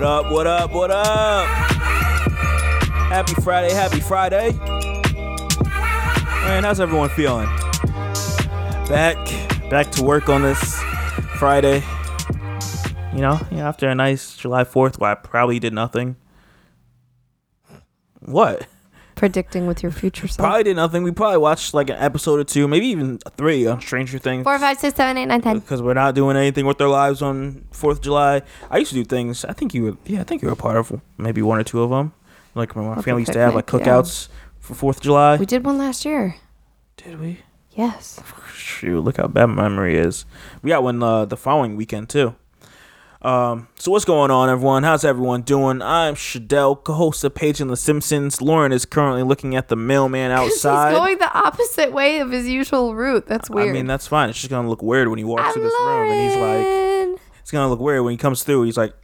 What up? What up? What up? Happy Friday. Happy Friday. Man, how's everyone feeling? Back, back to work on this Friday. You know, after a nice July 4th where I probably did nothing. What? Predicting with your future self. Probably did nothing. We probably watched like an episode or two, maybe even three on Stranger Things. Four, five, six, seven, eight, nine, ten. because we're not doing anything with our lives on Fourth of July. I used to do things. I think you were, yeah, I think you were a part of maybe one or two of them. Like my Like a family used to have like picnic, yeah. cookouts for Fourth of July. We did one last year. Did we? Yes. Shoot, look how bad my memory is. We got one uh, the following weekend too. Um, so what's going on, everyone? How's everyone doing? I'm Shadell, co-host of Page and the Simpsons. Lauren is currently looking at the mailman outside. He's going the opposite way of his usual route. That's weird. I mean, that's fine. It's just gonna look weird when he walks I'm through this room and he's like, it's gonna look weird when he comes through. He's like,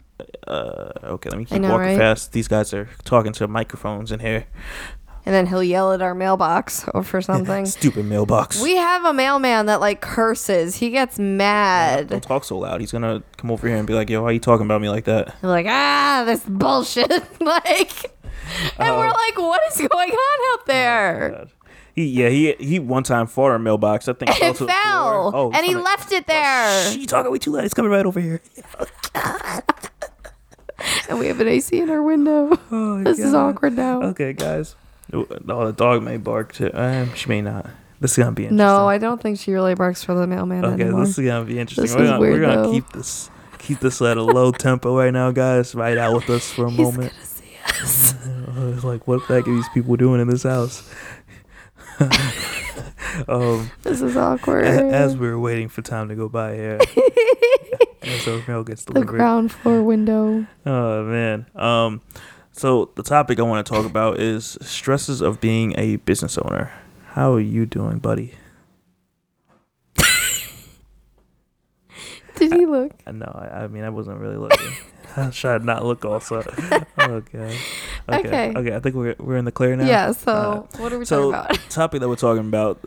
uh, okay, let me keep know, walking right? fast. These guys are talking to microphones in here. And then he'll yell at our mailbox or for something. Stupid mailbox. we have a mailman that like curses. He gets mad. Don't talk so loud. He's gonna come over here and be like, "Yo, why are you talking about me like that?" He's like, ah, this bullshit. like, and we're Oh. like, what is going on out there? God. He yeah he he one time fought our mailbox. I think it to fell. Oh, and he funny. left it there. She talking way too loud. He's coming right over here. and we have an AC in our window. Oh, this is awkward now. Okay, guys. Oh, the dog may bark too. Um, she may not. This is gonna be interesting. No, I don't think she really barks for the mailman Okay, anymore. this is gonna be interesting. This we're is gonna, we're gonna keep this keep this at a low tempo right now, guys. Ride out with us for a He's moment. gonna see us. It's like what the heck are these people doing in this house? um, This is awkward. a- as we were waiting for time to go by here, as our mail gets the ground floor window. Oh man. Um, so the topic I want to talk about is stresses of being a business owner. How are you doing, buddy? Did he look? Uh, No, I, I mean I wasn't really looking. I tried not look also. Okay. Okay. Okay. Okay. I think we're we're in the clear now. Yeah. So Uh, what are we so talking about? topic that we're talking about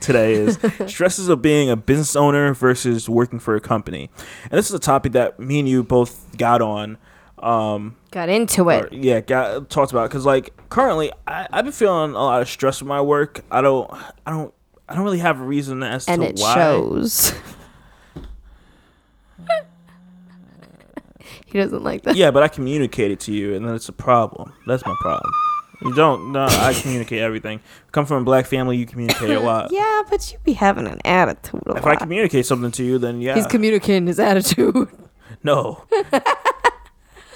today is stresses of being a business owner versus working for a company, and this is a topic that me and you both got on. Um, Got into or, it. yeah, got talked about because like currently I, I've been feeling a lot of stress with my work. I don't, I don't, I don't really have a reason as And to it why. shows. he doesn't like that. Yeah, but I communicate it to you, and then it's a problem. That's my problem. You don't. No, I communicate everything. Come from a black family, you communicate a lot. Yeah, but you be having an attitude. A If I communicate something to you, then yeah. He's communicating his attitude. No.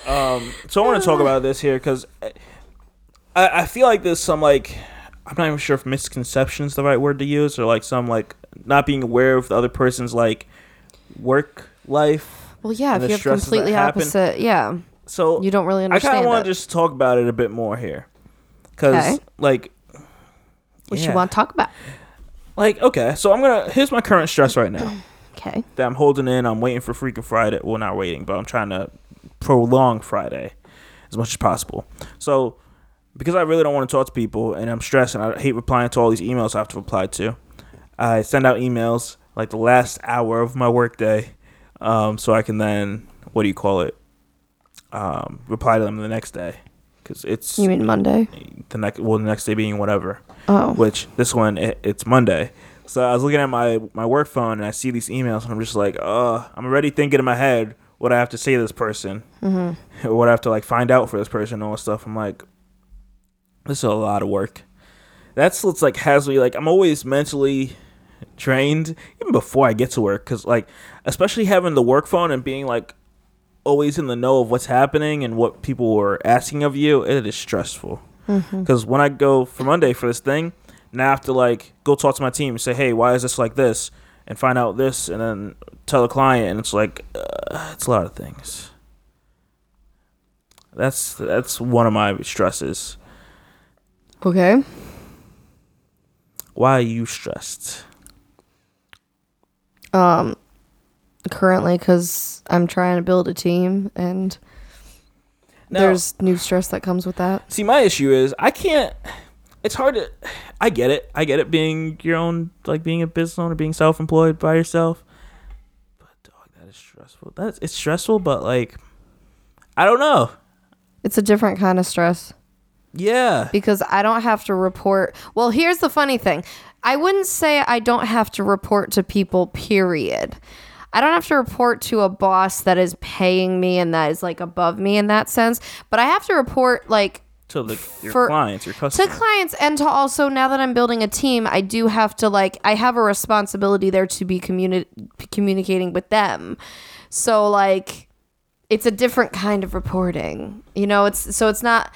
Um. So I want to talk about this here because I I feel like there's some like I'm not even sure if misconception is the right word to use or like some like not being aware of the other person's like work life. Well, yeah, if you have completely opposite, yeah, So you don't really understand. I kind of want to just talk about it a bit more here because Okay. like what yeah. you want to talk about? like okay so i'm gonna here's my current stress right now Okay. that i'm holding in i'm waiting for freaking friday well not waiting but i'm trying to prolong friday as much as possible so because i really don't want to talk to people and i'm stressed and i hate replying to all these emails i have to reply to i send out emails like the last hour of my workday um, so i can then what do you call it um, reply to them the next day because it's You mean Monday? the next well the next day being whatever Oh. which this one it, it's Monday. So I was looking at my my work phone and I see these emails and I'm just like, oh, I'm already thinking in my head what I have to say to this person, Mm-hmm. what I have to like find out for this person and all this stuff. I'm like, this is a lot of work. That's what's like has me like I'm always mentally trained even before I get to work because like especially having the work phone and being like always in the know of what's happening and what people are asking of you, it is stressful. Mm-hmm. Because when I go for Monday for this thing, now I have to like go talk to my team and say, hey, why is this like this? And find out this and then tell the client. And it's like, uh, it's a lot of things. That's that's one of my stresses. Okay. Why are you stressed? Um, currently, because I'm trying to build a team, and Now- there's new stress that comes with that. See, my issue is I can't. It's hard to. I get it. I get it being your own, like being a business owner, being self-employed by yourself. But dog, that is stressful. That's it's stressful, but like, I don't know. It's a different kind of stress Yeah. because I don't have to report. Well, here's the funny thing I wouldn't say I don't have to report to people, period. I don't have to report to a boss that is paying me and that is like above me in that sense, but I have to report like To the, your For- clients, your customers. to clients and to also now that I'm building a team, I do have to like I have a responsibility there to be communi- communicating with them. So like it's a different kind of reporting. You know, it's so it's not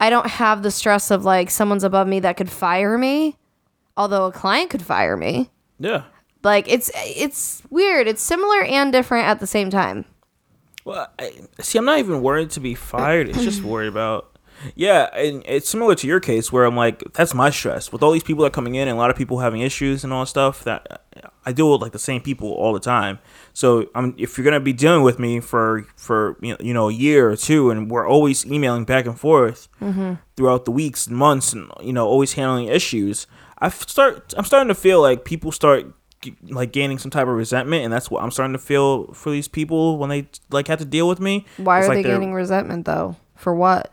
I don't have the stress of like someone's above me that could fire me, although a client could fire me. yeah. Like it's it's weird. It's similar and different at the same time. Well, I, see, I'm not even worried to be fired. It's just worried about. Yeah, and it's similar to your case where I'm like, that's my stress with all these people that are coming in and a lot of people having issues and all that stuff. That uh, I deal with like the same people all the time. So I'm if you're gonna be dealing with me for for you know, a year or two, and we're always emailing back and forth mm-hmm. throughout the weeks and months, and you know always handling issues. I start I'm starting to feel like people start like gaining some type of resentment, and that's what I'm starting to feel for these people when they like have to deal with me. Why It's are like they gaining resentment though? For what?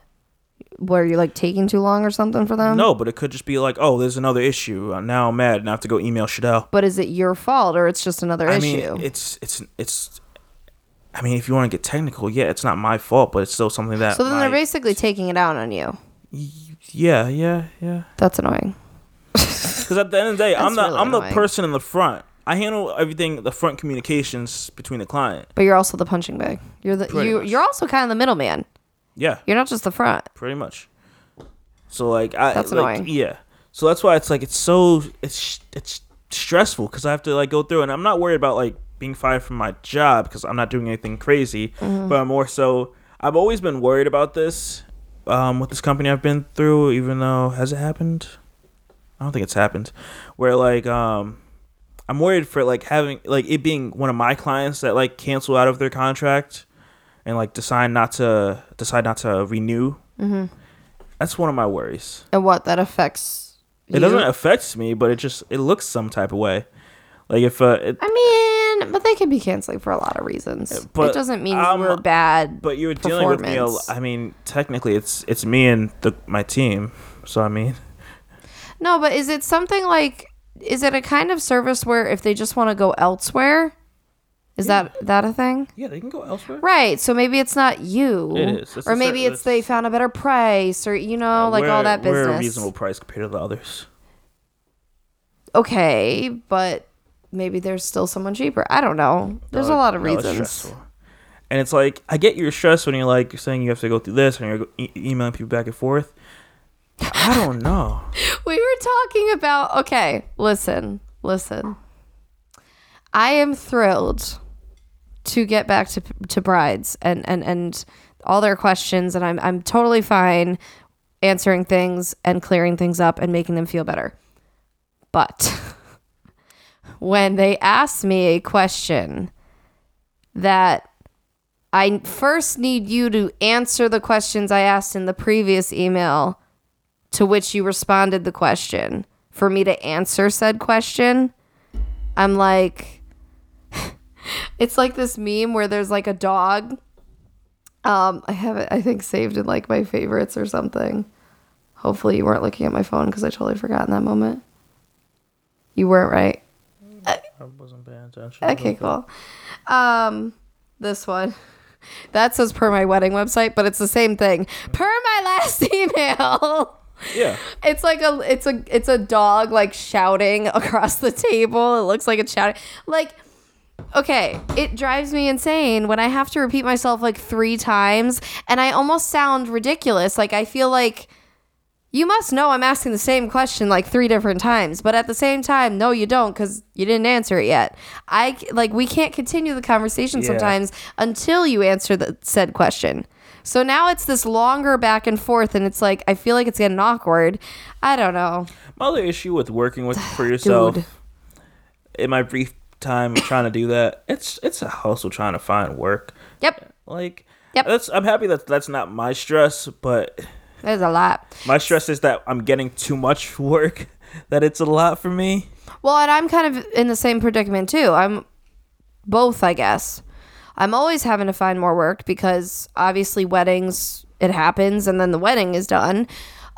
Were you like taking too long or something for them? No, but it could just be like, oh, there's another issue. Uh, Now I'm mad, and I have to go email Shadell. But is it your fault or it's just another I issue? mean, it's it's it's. I mean, if you want to get technical, yeah, it's not my fault, but it's still something that. so then they're my- basically taking it out on you. Yeah, yeah, yeah. That's annoying. Because at the end of the day, I'm the really I'm the person in the front. I handle everything, the front communications between the client. But you're also the punching bag. You're the Pretty you much. you're also kind of the middleman. Yeah, You're not just the front. pretty much. So like, I That's like, annoying. Yeah. So that's why it's like it's so it's it's stressful because I have to like go through, and I'm not worried about like being fired from my job because I'm not doing anything crazy, Mm-hmm. but I'm more so I've always been worried about this um, with this company I've been through, even though has it happened? I don't think it's happened. Where like um, I'm worried for like having like it being one of my clients that like cancel out of their contract and like decide not to decide not to renew. Mm-hmm. That's one of my worries. And what that affects It you? doesn't affect me, but it just it looks some type of way. Like if uh, it, I mean, but they could be canceling for a lot of reasons. but it doesn't mean I'm- we're bad. but you're dealing with me. a l- performance. I mean, technically, it's it's me and the my team. So I mean, No, but is it something like is it a kind of service where if they just want to go elsewhere? Is that that a thing? yeah, they can go elsewhere. Right. So maybe it's not you. It is. It's or maybe cer- it's they found a better price or you know, like all that business. We're a reasonable price compared to the others. okay, but maybe there's still someone cheaper. I don't know. There's a lot of no, reasons. stressful. And it's like I get your stress when you're like you're saying you have to go through this and you're e- emailing people back and forth. I don't know. We were talking about okay, listen, listen. I am thrilled to get back to to brides and and and all their questions and I'm I'm totally fine answering things and clearing things up and making them feel better. But when they ask me a question that I first need you to answer the questions I asked in the previous email to which you responded the question for me to answer said question i'm like it's like this meme where there's like a dog um i have it i think saved in like my favorites or something hopefully you weren't looking at my phone because i totally forgot in that moment you weren't right I wasn't paying attention. okay cool um this one that says per my wedding website but it's the same thing per my last email Yeah. It's like a it's a it's a dog like shouting across the table. It looks like it's shouting. Like okay, it drives me insane when I have to repeat myself like 3 times and I almost sound ridiculous. Like I feel like you must know I'm asking the same question like three different times, but at the same time, no, you don't because you didn't answer it yet. I like we can't continue the conversation Yeah. sometimes until you answer the said question. So now it's this longer back and forth, and it's like I feel like it's getting awkward. I don't know, My other issue with working with for yourself in my brief time of trying to do that, it's it's a hustle trying to find work. Yep, Like, Yep. that's I'm happy that that's not my stress, but there's a lot. my stress is that I'm getting too much work. That it's a lot for me. Well, and I'm kind of in the same predicament too. I'm both, I guess. I'm always having to find more work because obviously weddings it happens and then the wedding is done.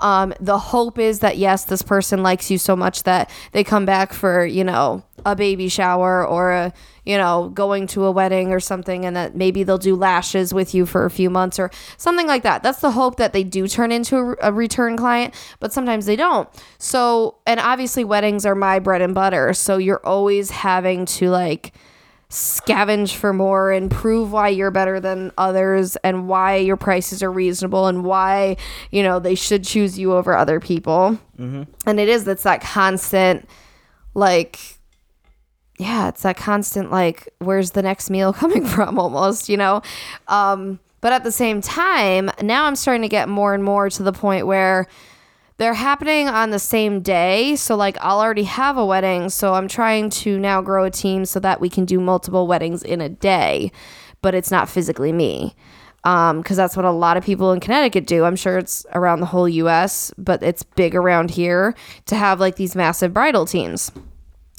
Um, the hope is that yes, this person likes you so much that they come back for you know a baby shower or a you know going to a wedding or something, and that maybe they'll do lashes with you for a few months or something like that. That's the hope that they do turn into a, a return client, but sometimes they don't. So, and obviously weddings are my bread and butter, so you're always having to like scavenge for more and prove why you're better than others and why your prices are reasonable and why you know they should choose you over other people mm-hmm. and it is that's that constant like yeah it's that constant like where's the next meal coming from almost you know um but at the same time now i'm starting to get more and more to the point where they're happening on the same day. So, like, I'll already have a wedding. So, I'm trying to now grow a team so that we can do multiple weddings in a day, but it's not physically me. Because um, that's what a lot of people in Connecticut do. I'm sure it's around the whole US, but it's big around here to have like these massive bridal teams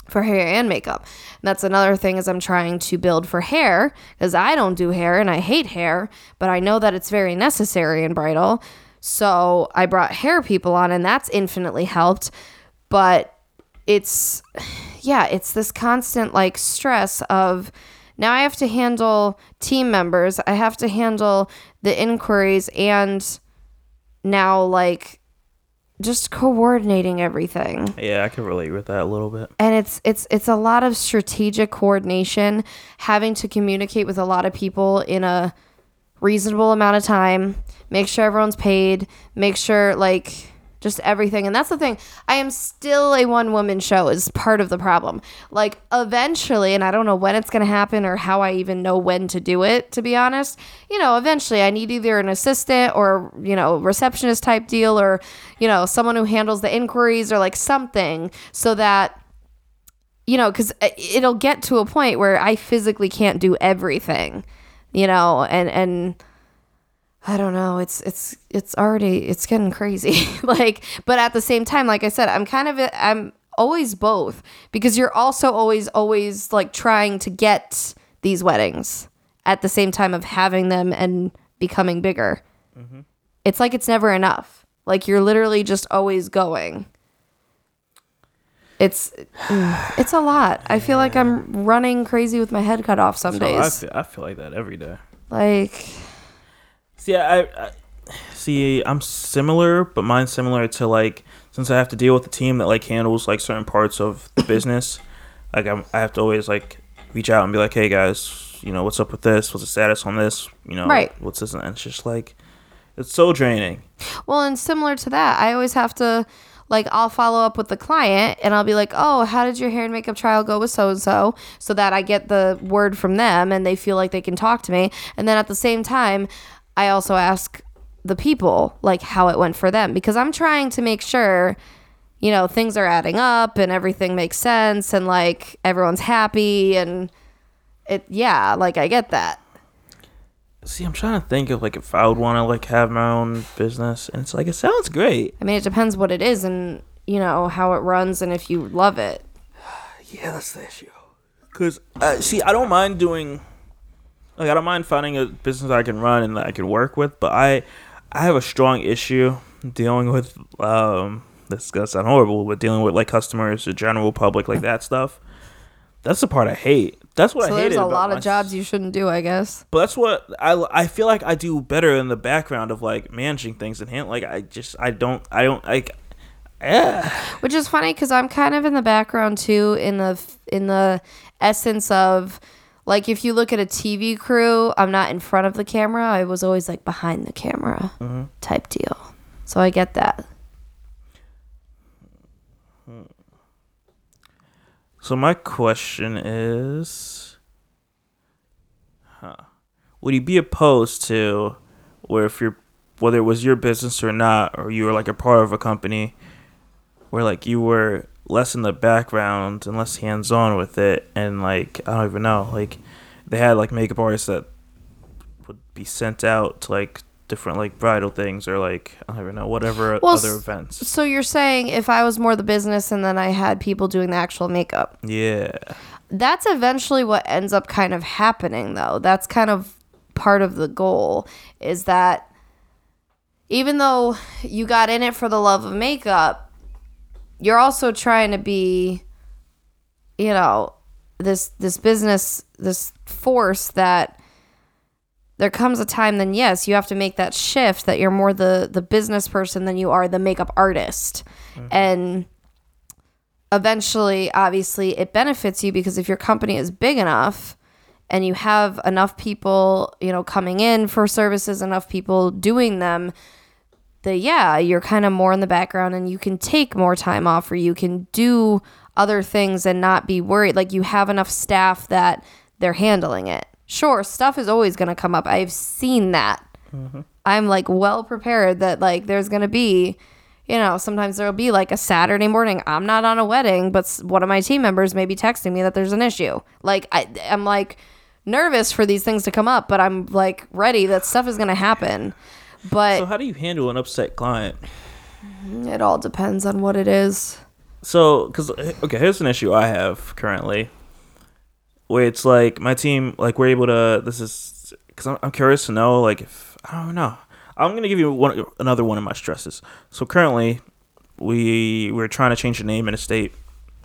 for hair and makeup. And that's another thing is I'm trying to build for hair because I don't do hair and I hate hair, but I know that it's very necessary in bridal. So I brought hair people on, and that's infinitely helped. But it's, yeah, it's this constant like stress of now I have to handle team members, I have to handle the inquiries, and now like just coordinating everything. Yeah, I can relate with that a little bit. And it's it's it's a lot of strategic coordination, having to communicate with a lot of people in a reasonable amount of time, make sure everyone's paid, make sure like just everything. And that's the thing. I am still a one woman show is part of the problem. Like eventually, and I don't know when it's going to happen or how I even know when to do it to be honest. You know, eventually I need either an assistant or, you know, receptionist type deal or, you know, someone who handles the inquiries or like something so that you know, cuz uh, it'll get to a point where I physically can't do everything you know, and and I don't know, it's it's it's already it's getting crazy. like, but at the same time, like I said, I'm kind of I'm always both because you're also always always like trying to get these weddings at the same time of having them and becoming bigger. Mm-hmm. It's like it's never enough. Like you're literally just always going. It's mm, it's a lot. I feel like I'm running crazy with my head cut off some So days. I feel, I feel like that every day. Like See, I, I see. I'm similar, but mine's similar to like since I have to deal with a team that like handles like certain parts of the business. Like I'm, I have to always like reach out and be like, "Hey guys, you know what's up with this? What's the status on this? You know, Right. What's this?" And it's just like it's so draining. Well, and similar to that, I always have to like I'll follow up with the client and I'll be like, "Oh, how did your hair and makeup trial go with so and so?" so that I get the word from them and they feel like they can talk to me. And then at the same time, I also ask the people like how it went for them because I'm trying to make sure you know, things are adding up and everything makes sense and like everyone's happy and it yeah, like I get that. See, I'm trying to think of like if I would want to like have my own business, and it's like it sounds great. I mean, it depends what it is and you know how it runs and if you love it. Yeah, that's the issue. Cause uh, see, I don't mind doing, like, I don't mind finding a business I can run and that I can work with, but I, I have a strong issue dealing with, um, this is gonna sound horrible, but dealing with like customers, the general public, like that stuff. That's the part I hate. That's what So I hate. there's a lot of jobs you shouldn't do, I guess. But that's what I, I feel like I do better in the background of like managing things and hand like I just I don't I don't like yeah Which is funny because I'm kind of in the background too, in the in the essence of like if you look at a TV crew, I'm not in front of the camera. I was always like behind the camera mm-hmm. type deal. So I get that. So my question is, huh? Would you be opposed to, where if you're, whether it was your business or not, or you were like a part of a company, where like you were less in the background and less hands on with it, and like I don't even know, like they had like makeup artists that would be sent out to like different like bridal things or like I don't even know whatever Well, other events. So you're saying if I was more the business and then I had people doing the actual makeup. Yeah. that's eventually what ends up kind of happening though that's kind of part of the goal is that even though you got in it for the love of makeup you're also trying to be you know this this business this force that there comes a time then yes you have to make that shift that you're more the the business person than you are the makeup artist. Mm-hmm. And eventually obviously it benefits you because if your company is big enough and you have enough people you know coming in for services enough people doing them that yeah you're kind of more in the background and you can take more time off or you can do other things and not be worried. Like you have enough staff that they're handling it sure stuff is always going to come up. I've seen that. Mm-hmm. I'm like well prepared that like there's going to be you know sometimes there'll be like a saturday morning i'm not on a wedding but one of my team members may be texting me that there's an issue. Like I, i'm like nervous for these things to come up but i'm like ready that stuff is going to happen. But So how do you handle an upset client? it all depends on what it is. So, because eh, okay, here's an issue I have currently, where it's like my team, like we're able to. This is because I'm, I'm curious to know, like if I don't know, I'm gonna give you one another one of my stresses. So currently, we we're trying to change the name in the state.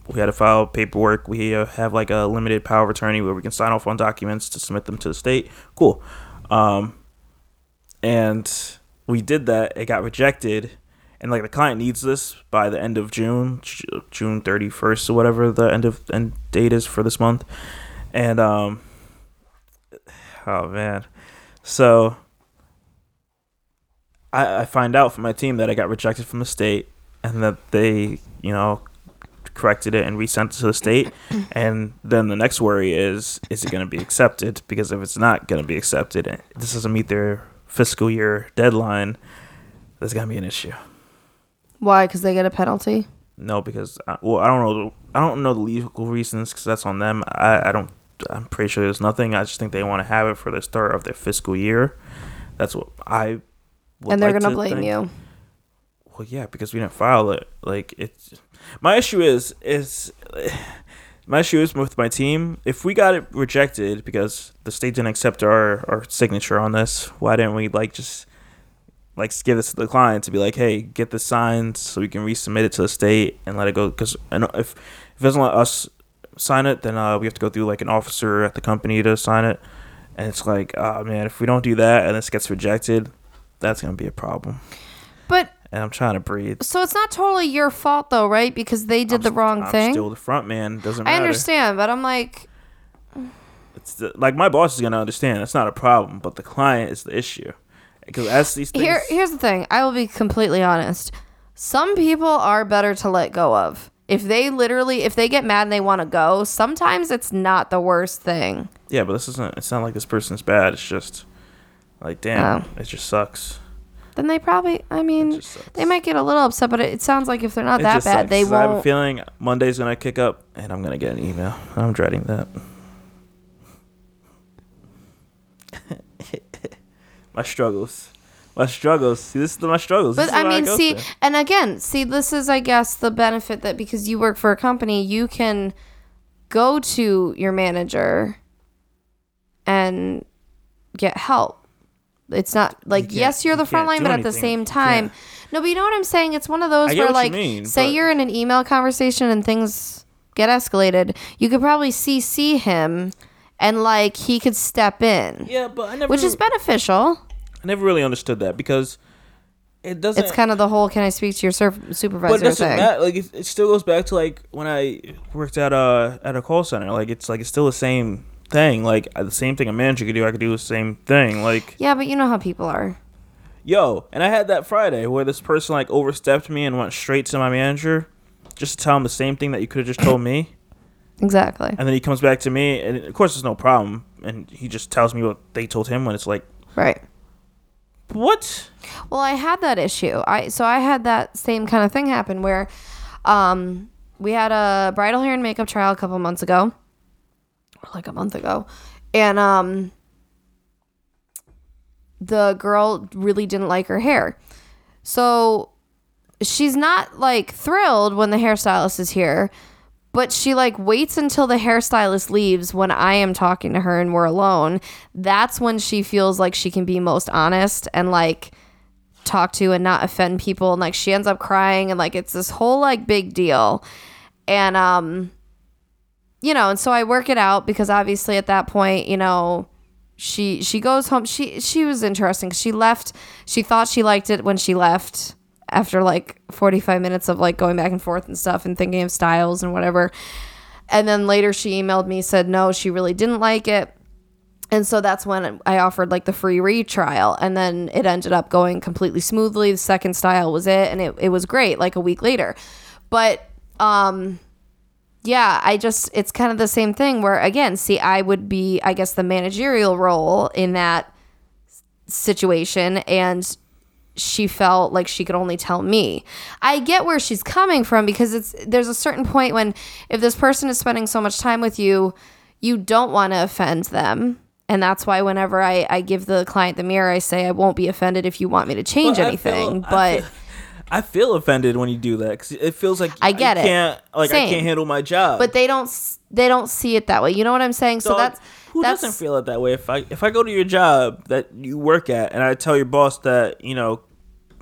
We had to file paperwork. We have like a limited power of attorney where we can sign off on documents to submit them to the state. Cool. Um, and we did that. It got rejected, and like the client needs this by the end of June, June thirty first or whatever the end of end date is for this month, and um, oh man, so I I find out from my team that I got rejected from the state, and that they you know corrected it and resent it to the state, and then the next worry is is it going to be accepted? Because if it's not going to be accepted, and this doesn't meet their fiscal year deadline, there's going to be an issue. why because they get a penalty No, because I, well, I don't know. The, I don't know the legal reasons because that's on them. I, I don't. I'm pretty sure there's nothing. I just think they want to have it for the start of their fiscal year. That's what I. Would and they're like gonna to blame think. you Well, yeah, because we didn't file it. Like it's. My issue is is. My issue is with my team. If we got it rejected because the state didn't accept our, our signature on this, why didn't we like just like give this to the client to be like, hey, get this signed so we can resubmit it to the state and let it go? Because if if it doesn't let us sign it, then uh, we have to go through like an officer at the company to sign it, and it's like, oh man, if we don't do that and this gets rejected, that's gonna be a problem. but And I'm trying to breathe. so it's not totally your fault though right because they did I'm the st- wrong I'm thing Still the front man. Doesn't i matter. understand but i'm like It's the, like my boss is gonna understand. It's not a problem, but the client is the issue. Because as these things, Here, here's the thing. I will be completely honest. Some people are better to let go of. If they literally, if they get mad and they want to go, sometimes it's not the worst thing. yeah, but this isn't. It's not like this person's bad. It's just like, damn, Oh. it just sucks. Then they probably, I mean, they might get a little upset, but it, it sounds like if they're not It that bad, sucks, they 'cause I have a feeling Monday's gonna kick up, and I'm gonna get an email. I'm dreading that. my struggles, my struggles. See, this is my struggles. This But is I mean, go see, through. and again, see, this is, I guess, the benefit that because you work for a company, you can go to your manager and get help. It's not like can't- yes, you're the you front can't line, do but at the same time, can't. no. But you know what I'm saying? It's one of those I where, what you like, mean, say you're in an email conversation and things get escalated, you could probably CC him, and like he could step in, yeah, but I never, which is beneficial. I never really understood that because it doesn't. It's kind of the whole "Can I speak to your sur- But supervisor?" it doesn't thing. matter. Like it, it still goes back to like when I worked at a at a call center. Like it's like it's still the same thing. Like uh, the same thing a manager could do, I could do the same thing. Like Yeah, but you know how people are. yo, and I had that Friday where this person like overstepped me and went straight to my manager, just to tell him the same thing that you could have just told me. Exactly. And then he comes back to me, and of course there's no problem, and he just tells me what they told him when it's like, Right. What? Well, I had that issue. I so I had that same kind of thing happen where um we had a bridal hair and makeup trial a couple months ago. Like a month ago. And um the girl really didn't like her hair. So she's not like thrilled when the hairstylist is here, but she like waits until the hairstylist leaves when I am talking to her and we're alone. That's when she feels like she can be most honest and like talk to and not offend people and like she ends up crying and like it's this whole like big deal. And um you know, and so I work it out because obviously at that point, you know, she she goes home. She she was interesting. She left. She thought she liked it when she left after like 45 minutes of like going back and forth and stuff and thinking of styles and whatever. And then later she emailed me said no, she really didn't like it. And so that's when I offered like the free retrial. And then it ended up going completely smoothly. The second style was it. And it, it was great like a week later. But um, yeah, I just, it's kind of the same thing where, again, see, I would be, I guess, the managerial role in that situation. And she felt like she could only tell me. I get where she's coming from because it's there's a certain point when if this person is spending so much time with you, you don't want to offend them. And that's why whenever I, I give the client the mirror, I say I won't be offended if you want me to change Well, I anything. feel- I but feel- I feel offended when you do that because it feels like I get it. Can't like I can't handle my job. but they don't they don't see it that way. You know what I'm saying? So Dog, that's who that's doesn't feel it that way? If I if I go to your job that you work at and I tell your boss that you know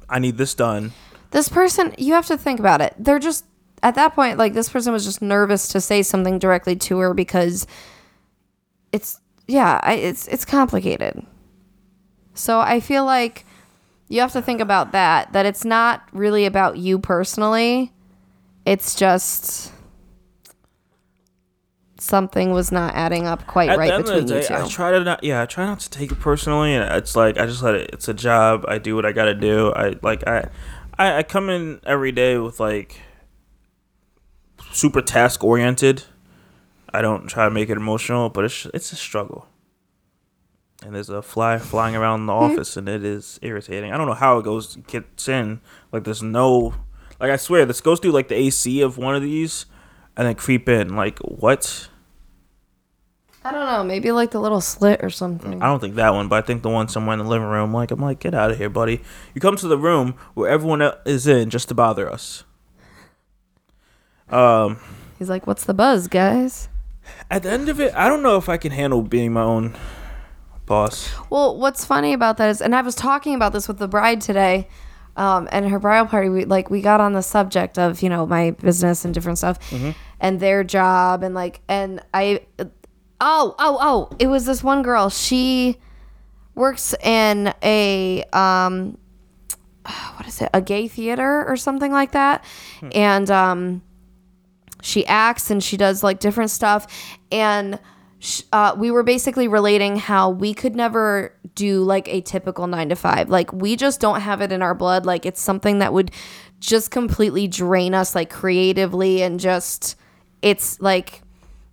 I need this done, this person you have to think about it. They're just at that point like this person was just nervous to say something directly to her because it's yeah I, it's it's complicated. So i feel like you have to think about that that it's not really about you personally. It's just something was not adding up quite at right between the you two I try to not. Yeah, I try not to take it personally, and it's like I just let it. It's a job. I do what I gotta do. I like I, I, I come in every day with like super task oriented. I don't try to make it emotional, but it's it's a struggle. And there's a fly flying around the mm-hmm. office, and it is irritating. I don't know how it goes gets in. Like there's no, like I swear this goes through like the AC of one of these, and then creep in. Like what? I don't know maybe like the little slit or something I don't think that one, but I think the one somewhere in the living room. Like I'm like, get out of here, buddy. You come to the room where everyone is in just to bother us. Um, he's like what's the buzz guys at the end of it, I don't know if I can handle being my own boss. Well, what's funny about that is, and I was talking about this with the bride today, um, and her bridal party. We like we got on the subject of you know my business and different stuff, and their job, and like, and I, oh, oh, oh, it was this one girl. She works in a um, what is it? A gay theater or something like that, and um she acts and she does like different stuff. And uh, we were basically relating how we could never do like a typical nine to five. Like we just don't have it in our blood. Like it's something that would just completely drain us like creatively and just it's like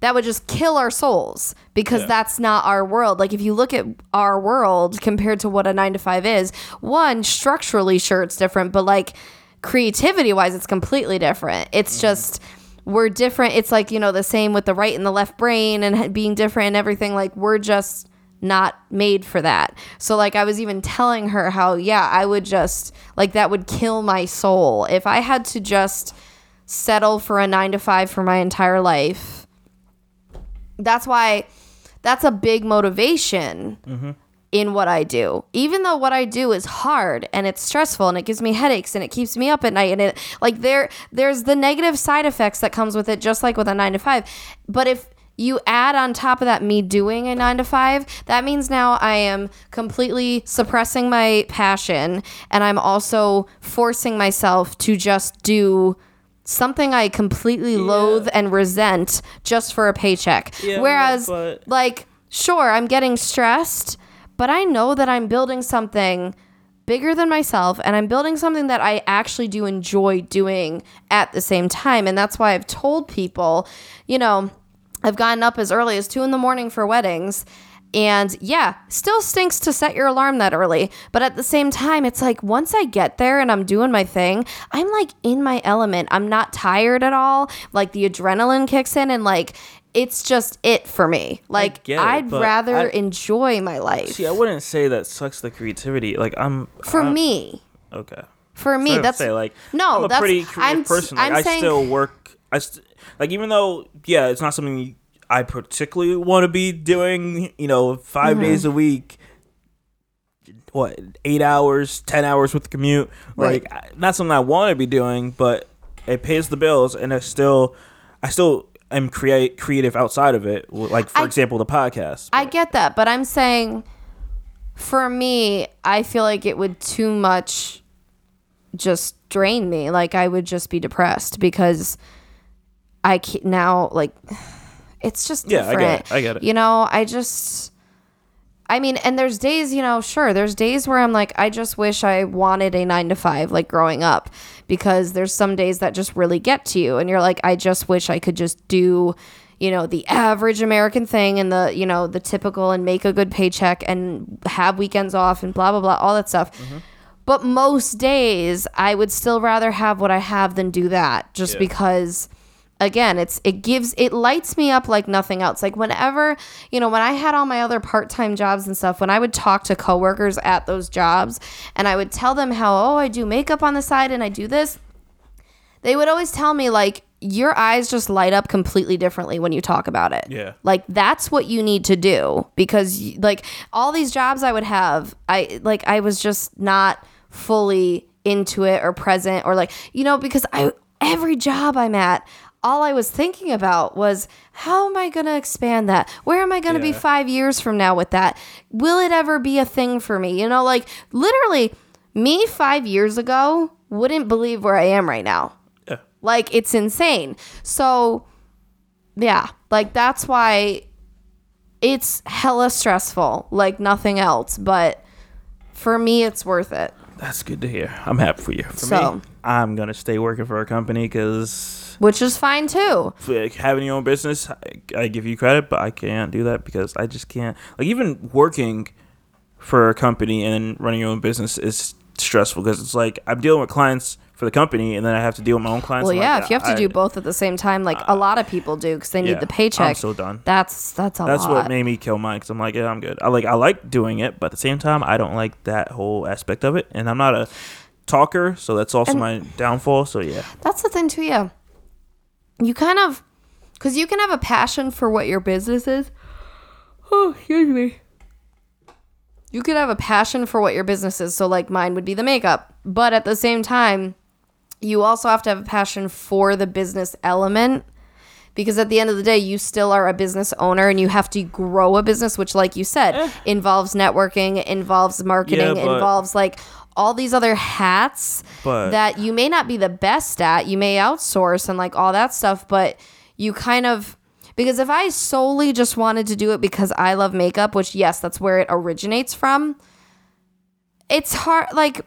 that would just kill our souls because that's not our world. Like if you look at our world compared to what a 9 to 5 is, one structurally sure it's different, but like creativity wise it's completely different. It's mm-hmm. just we're different. It's like, you know, the same with the right and the left brain and being different and everything like we're just not made for that. So like I was even telling her how yeah, I would just like that would kill my soul if I had to just settle for a 9 to 5 for my entire life that's why that's a big motivation mm-hmm. in what I do. Even though what I do is hard and it's stressful and it gives me headaches and it keeps me up at night and it like there there's the negative side effects that comes with it just like with a 9 to 5. But if you add on top of that me doing a 9 to 5, that means now I am completely suppressing my passion and I'm also forcing myself to just do something I completely loathe and resent just for a paycheck. Yeah, Whereas, but- like, sure, I'm getting stressed, but I know that I'm building something bigger than myself and I'm building something that I actually do enjoy doing at the same time. And that's why I've told people, you know, I've gotten up as early as two in the morning for weddings. And yeah, still stinks to set your alarm that early. But at the same time, it's like once I get there and I'm doing my thing, I'm like in my element. I'm not tired at all. Like the adrenaline kicks in and like it's just it for me. Like it, I'd rather I- enjoy my life. See, I wouldn't say that sucks the creativity. Like I'm for I'm- me. Okay. For me, I that's say like no. I'm a that's pretty creative I'm, person. Like I'm I saying still work. I st- like even though yeah, it's not something I particularly want to be doing. You know, 5 Mm-hmm. days a week. What eight hours, ten hours with the commute? Right. Like not something I want to be doing, but it pays the bills, and I still, I still am create creative outside of it. Like for I- example, the podcast. I get that, but I'm saying for me, I feel like it would too much just drain me. Like I would just be depressed because I now like it's just Yeah, I get it. I get it. You know, I just I mean, and there's days, you know, sure, there's days where I'm like, I just wish I wanted a nine to five, like growing up, because there's some days that just really get to you. And you're like, I just wish I could just do, you know, the average American thing and the, you know, the typical and make a good paycheck and have weekends off and blah, blah, blah, all that stuff. Mm-hmm. But most days, I would still rather have what I have than do that just Yeah. because again it's it gives it lights me up like nothing else like whenever you know when i had all my other part-time jobs and stuff when i would talk to coworkers at those jobs and i would tell them how oh i do makeup on the side and i do this they would always tell me like your eyes just light up completely differently when you talk about it Yeah. like that's what you need to do because like all these jobs i would have i like i was just not fully into it or present or like you know because i every job i'm at all i was thinking about was how am i going to expand that where am i going to be 5 years from now with that will it ever be a thing for me you know like literally me 5 years ago wouldn't believe where i am right now Yeah. like it's insane. So yeah, like that's why it's hella stressful, like nothing else, but for me it's worth it. That's good to hear. I'm happy for you. For So- me, I'm gonna stay working for a company because Which is fine too. like, having your own business, I, I give you credit, but I can't do that because I just can't. Like even working for a company and running your own business is stressful because it's like I'm dealing with clients for the company and then I have to deal with my own clients. Well, yeah, like, if you have to I- do both at the same time, like a uh, lot of people do because they need the paycheck. I'm so done. that's that's a That's lot. what made me kill mine because I'm like, yeah, I'm good. I like I like doing it, but at the same time, I don't like that whole aspect of it, and I'm not a talker, so that's also And- my downfall. So yeah, That's the thing too, yeah. You kind of, because you can have a passion for what your business is. Oh, excuse me. You could have a passion for what your business is. So, like mine would be the makeup. But at the same time, you also have to have a passion for the business element. Because at the end of the day, you still are a business owner and you have to grow a business, which, like you said, involves networking, involves marketing, Eh. Yeah, involves like all these other hats But- that you may not be the best at. You may outsource and like all that stuff, but you kind of because if I solely just wanted to do it because I love makeup, which yes, that's where it originates from. It's hard like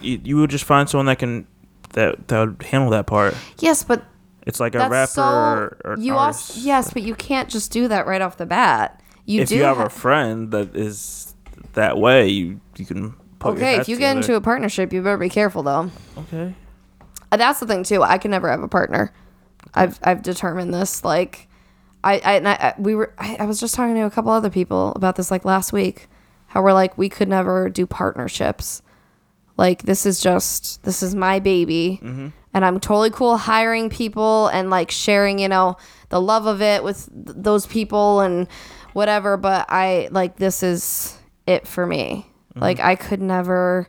you, you would just find someone that can that that would handle that part. yes, but It's like a rapper so or, or you artist. also yes, but you can't just do that right off the bat. You if do you have ha- a friend that is that way, you you can. Put Okay, if you get into a partnership, you better be careful though. okay, Uh, That's the thing too. I can never have a partner. I've I've determined this. Like, I I, and I we were. I, I was just talking to a couple other people about this like last week. How we're like we could never do partnerships. Like this is just this is my baby, and I'm totally cool hiring people and like sharing you know the love of it with th- those people and whatever. But I like this is it for me. Mm-hmm. Like I could never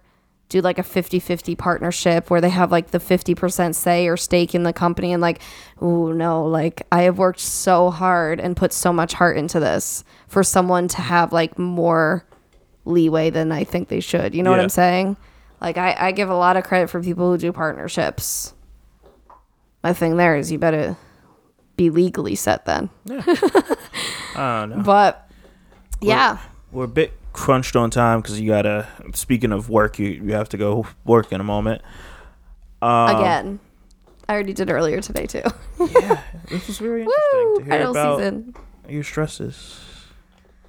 do like a 50-50 partnership where they have like the 50% say or stake in the company and like oh no like i have worked so hard and put so much heart into this for someone to have like more leeway than i think they should. You know what i'm saying? Like I, I give a lot of credit for people who do partnerships. My thing there is you better be legally set then. I don't know. but yeah. We're a bit crunched on time because you gotta. Speaking of work, you you have to go work in a moment. Um, again i already did earlier today too yeah, this was very interesting Woo! to hear about season your stresses.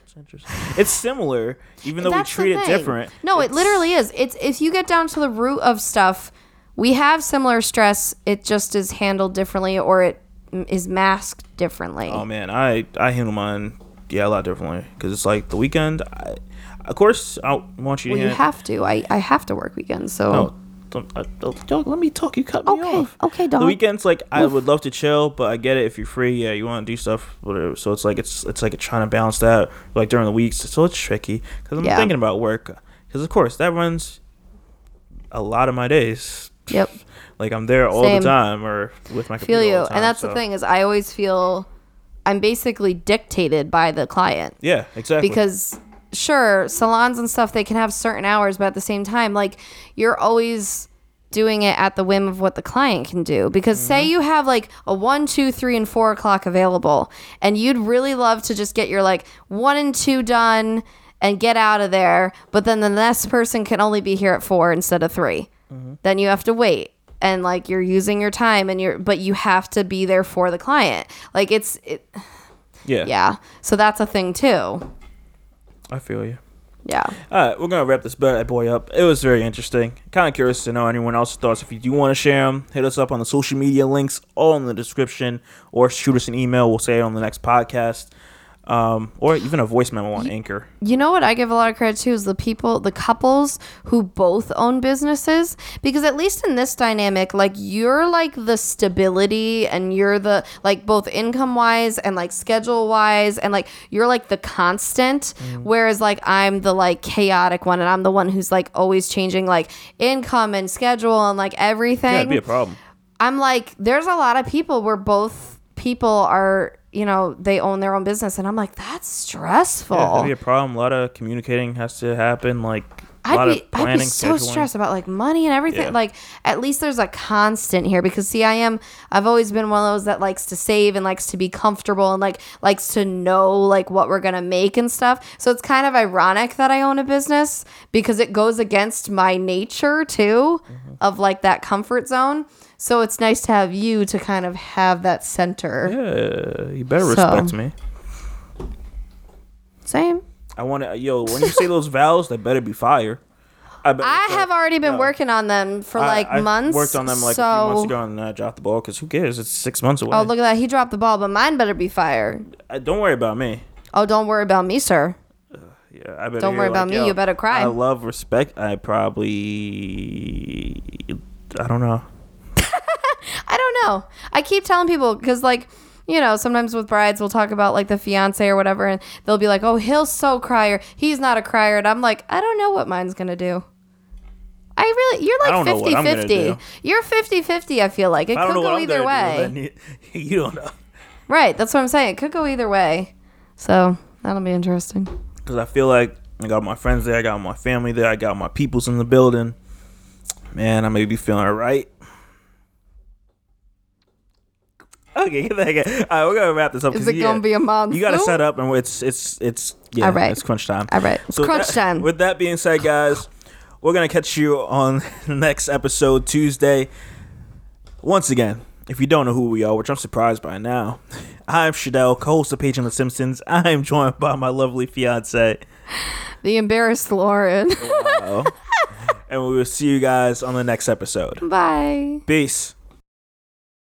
It's interesting. It's similar, even though we That's treat it different. No, it literally is. It's if you get down to the root of stuff, we have similar stress. It just is handled differently, or it is masked differently. Oh man, I I handle mine yeah a lot differently because it's like the weekend. I, of course, I want you to. well, you have to. I I have to work weekends, so No, don't, I, don't, dog, let me talk. You cut me Okay, off. okay, okay, The weekends, like I would love to chill, but I get it if you're free. Yeah, you want to do stuff, whatever. So it's like it's it's like trying to balance that like during the weeks. So it's tricky because I'm Yeah. thinking about work. Because of course that runs a lot of my days. Yep. Like I'm there all Same. the time or with my Feel you. all the time, and that's so- the thing is I always feel I'm basically dictated by the client. Yeah, exactly. because sure salons and stuff they can have certain hours but at the same time like you're always doing it at the whim of what the client can do. Because say mm-hmm. you have like a one two three and four o'clock available and you'd really love to just get your like one and two done and get out of there but then the next person can only be here at four instead of 3 mm-hmm. then you have to wait and like you're using your time and you're but you have to be there for the client. Like it's it, yeah, yeah. So that's a thing too I feel you. yeah All right, we're gonna wrap this bad boy up. It was very interesting. Kind of curious to know anyone else's thoughts. If you do want to share them, hit us up on the social media links, all in the description, or shoot us an email. We'll say it on the next podcast, um, or even a voice memo on Anchor. You know what I give a lot of credit to is the people, the couples who both own businesses. Because at least in this dynamic, like you're like the stability and you're the like both income wise and like schedule wise and like you're like the constant. Whereas like I'm the like chaotic one and I'm the one who's like always changing like income and schedule and like everything. Yeah, it'd be a problem. I'm like, there's a lot of people where both people are, you know, they own their own business, and I'm like, that's stressful. Yeah, it'd be a problem. A lot of communicating has to happen. Like I'd be, I'd be so scheduling. stressed about like money and everything. Yeah. Like at least there's a constant here because see, I am. I've always been one of those that likes to save and likes to be comfortable and like likes to know like what we're gonna make and stuff. So it's kind of ironic that I own a business because it goes against my nature too Mm-hmm. of like that comfort zone. So it's nice to have you to kind of have that center. Yeah, you better So- respect me. Same. I want to, yo. When you say those vows, they better be fire. I, better I have already been no. working on them for I- like I months. Worked on them like so... a few months ago and uh, dropped the ball because who cares? It's six months away. Oh, look at that. He dropped the ball, but mine better be fire. Uh, don't worry about me. Oh, don't worry about me, sir. Yeah, I better Don't worry about me, yo, you better cry. I love respect. I probably, I don't know. I don't know. I keep telling people because, like, you know, sometimes with brides, we'll talk about like the fiance or whatever, and they'll be like, oh, he'll so cry, or he's not a crier. And I'm like, I don't know what mine's going to do. I really, you're like don't 50 what I'm gonna 50. You're 50 50, I feel like. It could go either way. do. You, you don't know Right. That's what I'm saying. It could go either way. So that'll be interesting. because I feel like I got my friends there. I got my family there. I got my peoples in the building. Man, I may be feeling right. Okay, get that again. All right, we're gonna wrap this up. Is it yeah, going to be a monsoon? You gotta set up, and it's it's it's yeah, All right. it's crunch time. All right. It's crunch that- time. With that being said, guys, we're gonna catch you on the next episode Tuesday. Once again, if you don't know who we are, which I'm surprised by now, I'm Shadell, co-host of Page on The Simpsons. I am joined by my lovely fiance, The embarrassed Lauren. Wow. and we will see you guys on the next episode. Bye. Peace.